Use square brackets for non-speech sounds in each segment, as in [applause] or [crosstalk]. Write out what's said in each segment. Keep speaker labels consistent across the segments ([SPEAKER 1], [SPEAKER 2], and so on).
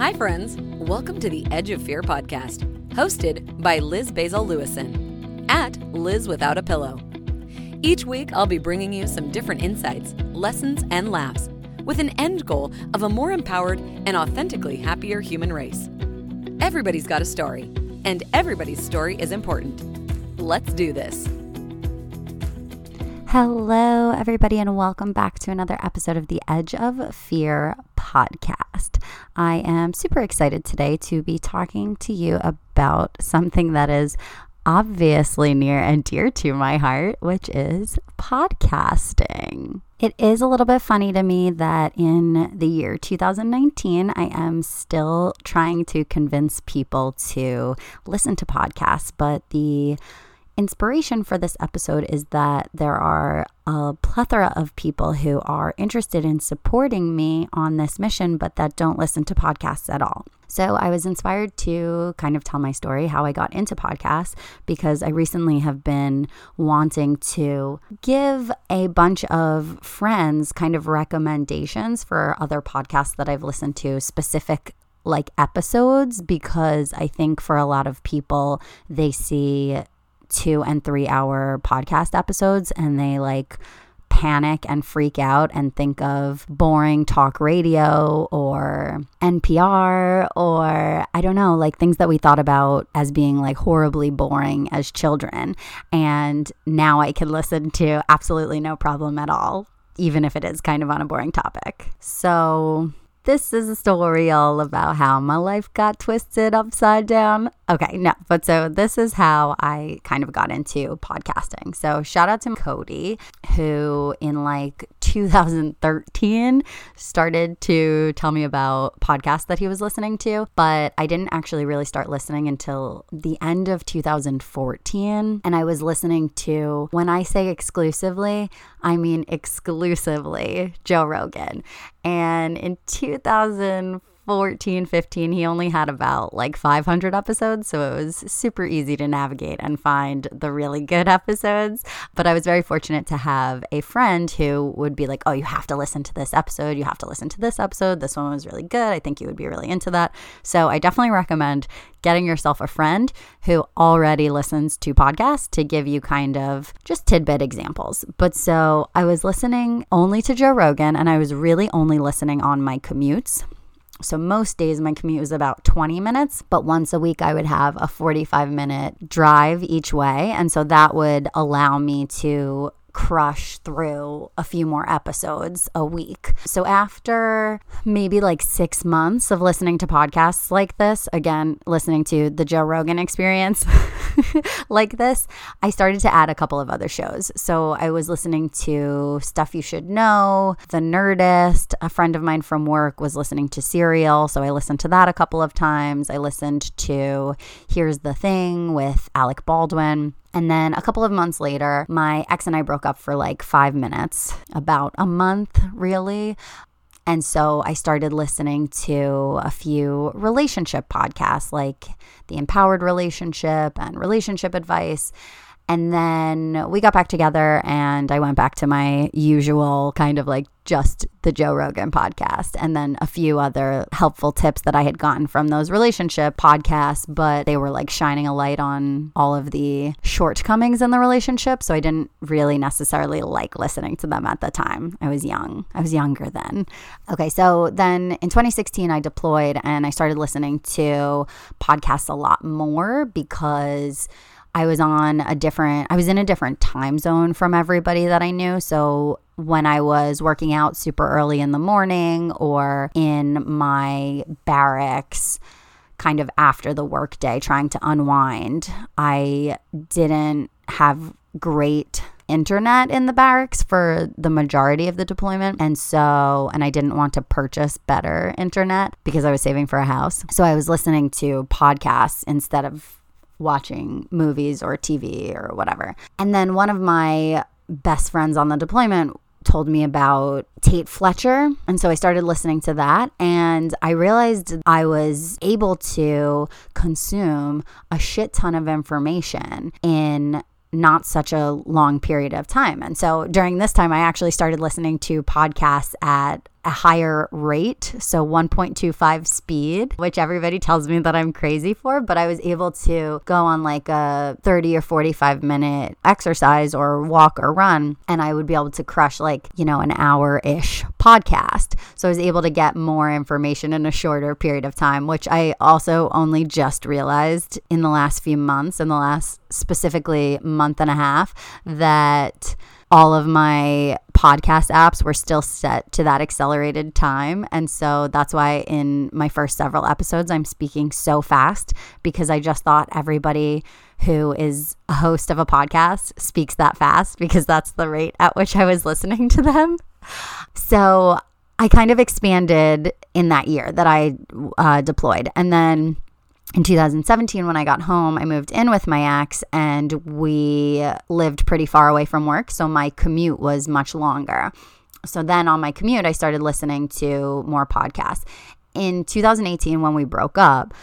[SPEAKER 1] Hi, friends. Welcome to the Edge of Fear podcast, hosted by Liz Basil Lewison at Liz Without a Pillow. Each week, I'll be bringing you some different insights, lessons, and laughs with an end goal of a more empowered and authentically happier human race. Everybody's got a story, and everybody's story is important. Let's do this.
[SPEAKER 2] Hello, everybody, and welcome back to another episode of the Edge of Fear podcast. I am super excited today to be talking to you about something that is obviously near and dear to my heart, which is podcasting. It is a little bit funny to me that in the year 2019, I am still trying to convince people to listen to podcasts, but the inspiration for this episode is that there are a plethora of people who are interested in supporting me on this mission, but that don't listen to podcasts at all. So I was inspired to kind of tell my story, how I got into podcasts, because I recently have been wanting to give a bunch of friends kind of recommendations for other podcasts that I've listened to, specific like episodes, because I think for a lot of people, they see two and three hour podcast episodes and they like panic and freak out and think of boring talk radio or NPR or I don't know, like things that we thought about as being like horribly boring as children. And now I can listen to absolutely no problem at all, even if it is kind of on a boring topic. So this is a story all about how my life got twisted upside down. Okay, no, but so this is how I kind of got into podcasting. So shout out to Cody, who in like 2013 started to tell me about podcasts that he was listening to, but I didn't actually really start listening until the end of 2014. And I was listening to, when I say exclusively, I mean exclusively Joe Rogan. And in 2014, 14, 15, he only had about like 500 episodes. So it was super easy to navigate and find the really good [laughs] episodes. But I was very fortunate to have a friend who would be like, oh, you have to listen to this episode. You have to listen to this episode. This one was really good. I think you would be really into that. So I definitely recommend getting yourself a friend who already listens to podcasts to give you kind of just tidbit examples. But so I was listening only to Joe Rogan and I was really only listening on my commutes. So most days my commute was about 20 minutes, but once a week I would have a 45 minute drive each way. And so that would allow me to crush through a few more episodes a week. So after maybe like 6 months of listening to podcasts like this, again, listening to the Joe Rogan experience [laughs] [laughs] like this, I started to add a couple of other shows. So I was listening to Stuff You Should Know, The Nerdist, a friend of mine from work was listening to Serial, so I listened to that a couple of times. I listened to Here's the Thing with Alec Baldwin. And then a couple of months later, my ex and I broke up for like five minutes, about a month, really. And so I started listening to a few relationship podcasts like The Empowered Relationship and Relationship Advice. And then we got back together and I went back to my usual kind of like just the Joe Rogan podcast and then a few other helpful tips that I had gotten from those relationship podcasts, but they were like shining a light on all of the shortcomings in the relationship. So I didn't really necessarily like listening to them at the time. I was young. I was younger then. Okay, so then in 2016, I deployed and I started listening to podcasts a lot more because I was on a different, I was in a different time zone from everybody that I knew. So when I was working out super early in the morning or in my barracks, kind of after the workday, trying to unwind, I didn't have great internet in the barracks for the majority of the deployment. And so, and I didn't want to purchase better internet because I was saving for a house. So I was listening to podcasts instead of watching movies or TV or whatever. And then one of my best friends on the deployment told me about Tate Fletcher. And so I started listening to that and I realized I was able to consume a shit ton of information in not such a long period of time. And so during this time, I actually started listening to podcasts at a higher rate, so 1.25 speed, which everybody tells me that I'm crazy for, but I was able to go on like a 30 or 45 minute exercise or walk or run, and I would be able to crush like, you know, an hour ish podcast. So I was able to get more information in a shorter period of time, which I also only just realized in the last few months, in the last specifically month and a half, that all of my podcast apps were still set to that accelerated time. And so that's why in my first several episodes, I'm speaking so fast because I just thought everybody who is a host of a podcast speaks that fast because that's the rate at which I was listening to them. So I kind of expanded in that year that I uh, deployed. And then in 2017 when i got home i moved in with my ex and we lived pretty far away from work so my commute was much longer. So then on my commute i started listening to more podcasts. In 2018 when we broke up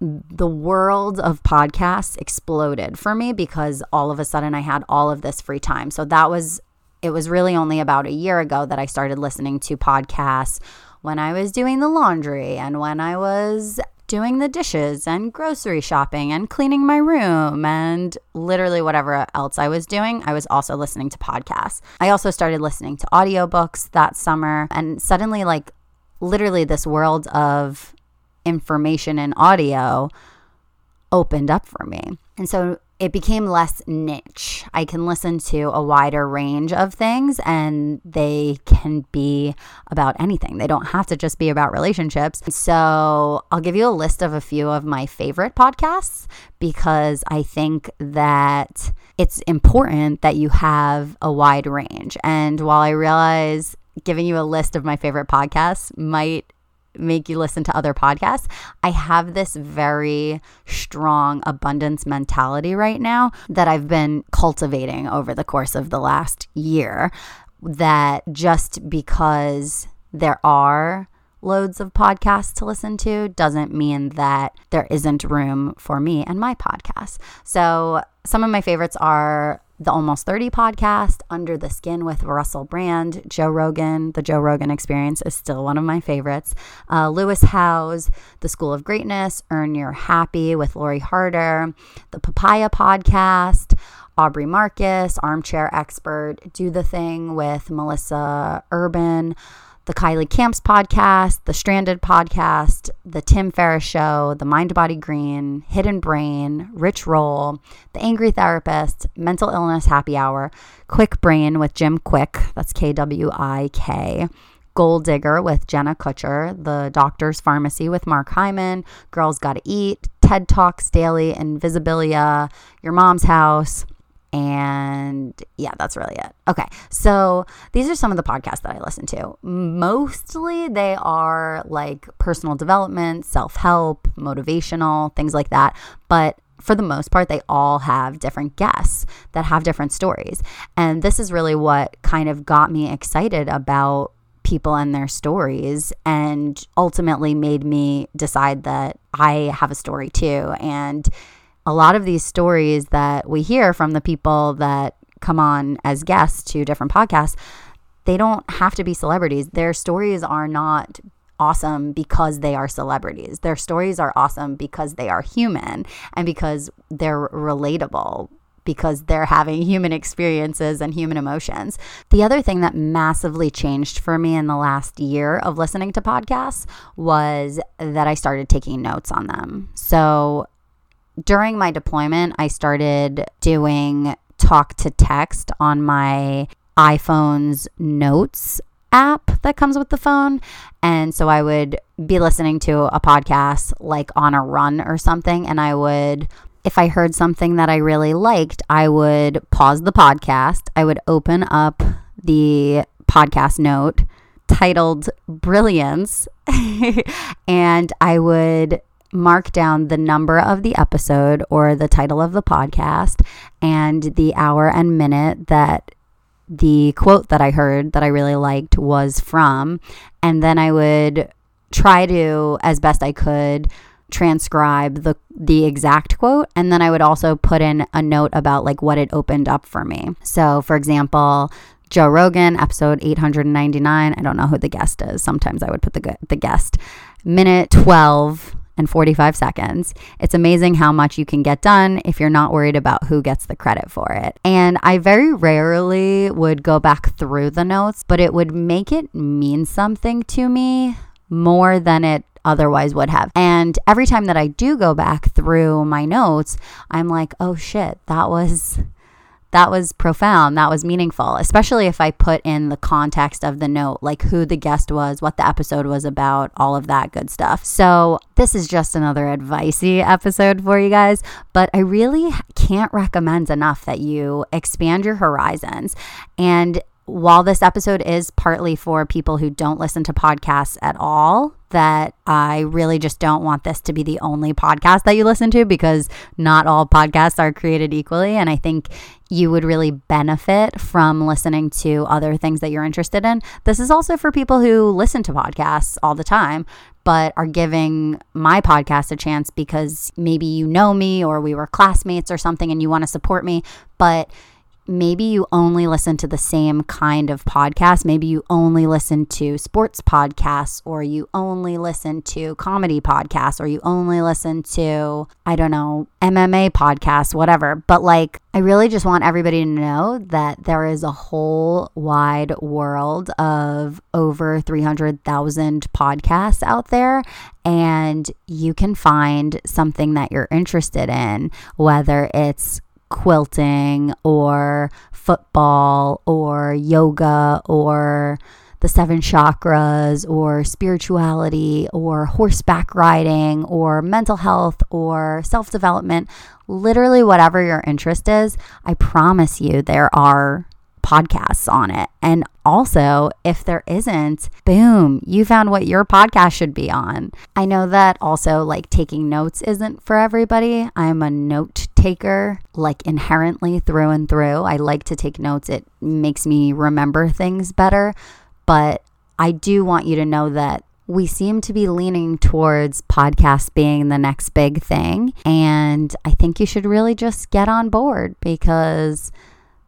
[SPEAKER 2] the world of podcasts exploded for me because all of a sudden i had all of this free time. So that was it was really only about a year ago that i started listening to podcasts when I was doing the laundry and when I was doing the dishes and grocery shopping and cleaning my room and literally whatever else I was doing, I was also listening to podcasts. I also started listening to audiobooks that summer and suddenly like literally this world of information and audio opened up for me. And so it became less niche. I can listen to a wider range of things and they can be about anything. They don't have to just be about relationships. So I'll give you a list of a few of my favorite podcasts because I think that it's important that you have a wide range. And while I realize giving you a list of my favorite podcasts might make you listen to other podcasts. I have this very strong abundance mentality right now that I've been cultivating over the course of the last year. That just because there are loads of podcasts to listen to doesn't mean that there isn't room for me and my podcast. So, some of my favorites are the Almost 30 podcast, Under the Skin with Russell Brand, Joe Rogan. The Joe Rogan experience is still one of my favorites. Uh, Lewis Howes, The School of Greatness, Earn Your Happy with Lori Harder, The Papaya podcast, Aubrey Marcus, Armchair Expert, Do the Thing with Melissa Urban the Kylie Camps podcast, the Stranded podcast, the Tim Ferriss Show, the Mind Body Green, Hidden Brain, Rich Roll, the Angry Therapist, Mental Illness Happy Hour, Kwik Brain with Jim Kwik, that's K W I K. Gold Digger with Jenna Kutcher, The Doctor's Pharmacy with Mark Hyman, Girls Gotta Eat, TED Talks Daily, Invisibilia, Your Mom's House, and yeah, that's really it. Okay. So these are some of the podcasts that I listen to. Mostly they are like personal development, self help, motivational, things like that. But for the most part, they all have different guests that have different stories. And this is really what kind of got me excited about people and their stories and ultimately made me decide that I have a story too. And a lot of these stories that we hear from the people that come on as guests to different podcasts, they don't have to be celebrities. Their stories are not awesome because they are celebrities. Their stories are awesome because they are human and because they're relatable because they're having human experiences and human emotions. The other thing that massively changed for me in the last year of listening to podcasts was that I started taking notes on them. So during my deployment, I started doing talk to text on my iPhone's notes app that comes with the phone. And so I would be listening to a podcast like on a run or something. And I would, if I heard something that I really liked, I would pause the podcast. I would open up the podcast note titled Brilliance. [laughs] and I would mark down the number of the episode or the title of the podcast and the hour and minute that the quote that I heard that I really liked was from. And then I would try to, as best I could, transcribe the the exact quote and then I would also put in a note about like what it opened up for me. So for example, Joe Rogan, episode 899. I don't know who the guest is. Sometimes I would put the, the guest. Minute 12 and 45 seconds. It's amazing how much you can get done if you're not worried about who gets the credit for it. And I very rarely would go back through the notes, but it would make it mean something to me more than it otherwise would have. And every time that I do go back through my notes, I'm like, oh shit, that was that was profound. That was meaningful, especially if I put in the context of the note, like who the guest was, what the episode was about, all of that good stuff. So, this is just another advicey episode for you guys, but I really can't recommend enough that you expand your horizons and while this episode is partly for people who don't listen to podcasts at all, that I really just don't want this to be the only podcast that you listen to because not all podcasts are created equally. And I think you would really benefit from listening to other things that you're interested in. This is also for people who listen to podcasts all the time, but are giving my podcast a chance because maybe you know me or we were classmates or something and you want to support me. But maybe you only listen to the same kind of podcast. Maybe you only listen to sports podcasts, or you only listen to comedy podcasts, or you only listen to, I don't know, MMA podcasts, whatever. But like, I really just want everybody to know that there is a whole wide world of over 300,000 podcasts out there. And you can find something that you're interested in, whether it's quilting or football or yoga or the seven chakras or spirituality or horseback riding or mental health or self development, literally whatever your interest is, I promise you there are podcasts on it. And also, if there isn't, boom, you found what your podcast should be on. I know that also, like, taking notes isn't for everybody. I'm a note taker, like, inherently through and through. I like to take notes, it makes me remember things better. But I do want you to know that we seem to be leaning towards podcasts being the next big thing. And I think you should really just get on board because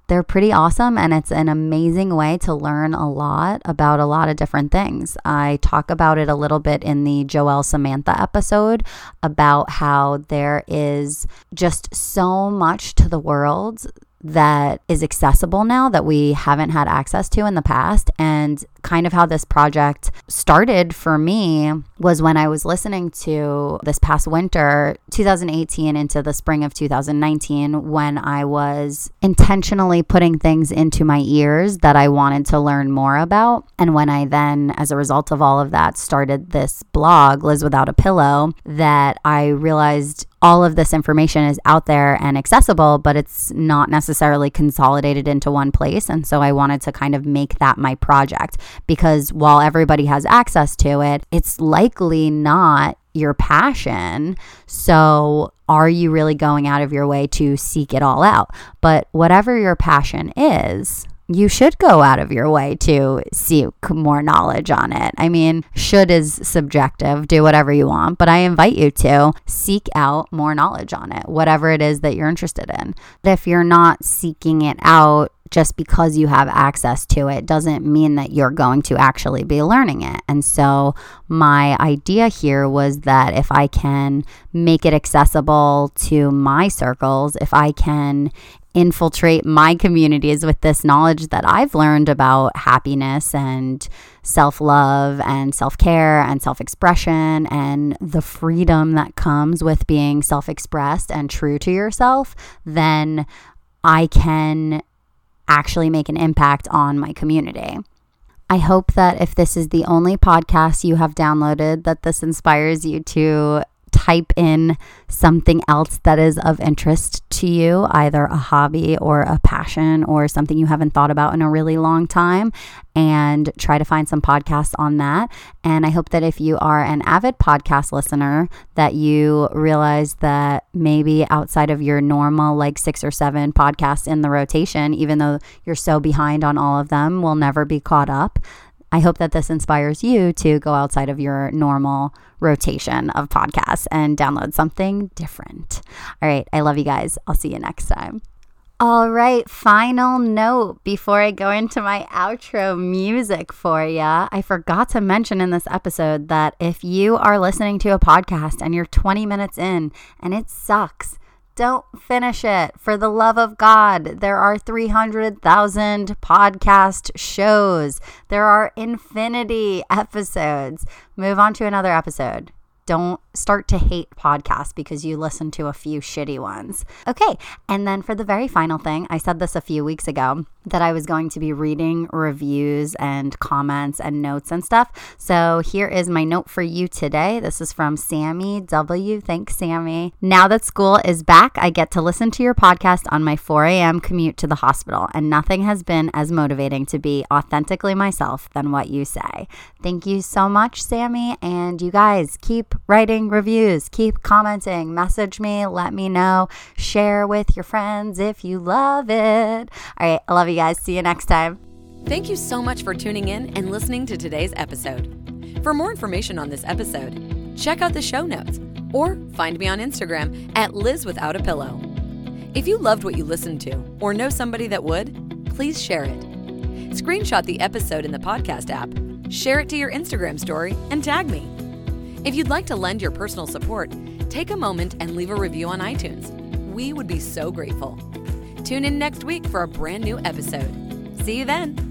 [SPEAKER 2] they're pretty awesome and it's an amazing way to learn a lot about a lot of different things. I talk about it a little bit in the Joelle Samantha episode about how there is just so much to the world that is accessible now that we haven't had access to in the past. And kind of how this project started for me was when I was listening to this past winter, 2018 into the spring of 2019, when I was intentionally putting things into my ears that I wanted to learn more about. And when I then, as a result of all of that, started this blog, Liz Without a Pillow, that I realized all of this information is out there and accessible, but it's not necessarily consolidated into one place. And so I wanted to kind of make that my project because while everybody has access to it, it's likely not your passion. So, are you really going out of your way to seek it all out? But whatever your passion is, you should go out of your way to seek more knowledge on it. I mean, should is subjective, do whatever you want, but I invite you to seek out more knowledge on it, whatever it is that you're interested in. If you're not seeking it out, just because you have access to it doesn't mean that you're going to actually be learning it. And so, my idea here was that if I can make it accessible to my circles, if I can infiltrate my communities with this knowledge that I've learned about happiness and self love and self care and self expression and the freedom that comes with being self expressed and true to yourself, then I can actually make an impact on my community. I hope that if this is the only podcast you have downloaded, that this inspires you to type in something else that is of interest to you, either a hobby or a passion or something you haven't thought about in a really long time, and try to find some podcasts on that. And I hope that if you are an avid podcast listener, that you realize that maybe outside of your normal like six or seven podcasts in the rotation, even though you're so behind on all of them, will never be caught up I hope that this inspires you to go outside of your normal rotation of podcasts and download something different. All right. I love you guys. I'll see you next time. All right, final note before I go into my outro music for you. I forgot to mention in this episode that if you are listening to a podcast and you're 20 minutes in and it sucks, don't finish it. For the love of God, there are 300,000 podcast shows, there are infinity [laughs] episodes. Move on to another episode don't start to hate podcasts because you listen to a few shitty ones. Okay. And then for the very final thing, I said this a few weeks ago that I was going to be reading reviews and comments and notes and stuff. So here is my note for you today. This is from Sammy W. Thanks, Sammy. Now that school is back, I get to listen to your podcast on my 4 a.m. commute to the hospital, and nothing has been as motivating to be authentically myself than what you say. Thank you so much, Sammy. And you guys keep writing reviews, keep commenting, message me, let me know, share with your friends if you love it. All right, I love you guys. See you next time.
[SPEAKER 1] Thank you so much for tuning in and listening to today's episode. For more information on this episode, check out the show notes or find me on Instagram at Liz Without a Pillow. If you loved what you listened to or know somebody that would, please share it. Screenshot the episode in the podcast app, share it to your Instagram story, and tag me. If you'd like to lend your personal support, take a moment and leave a review on iTunes. We would be so grateful. Tune in next week for a brand new episode. See you then.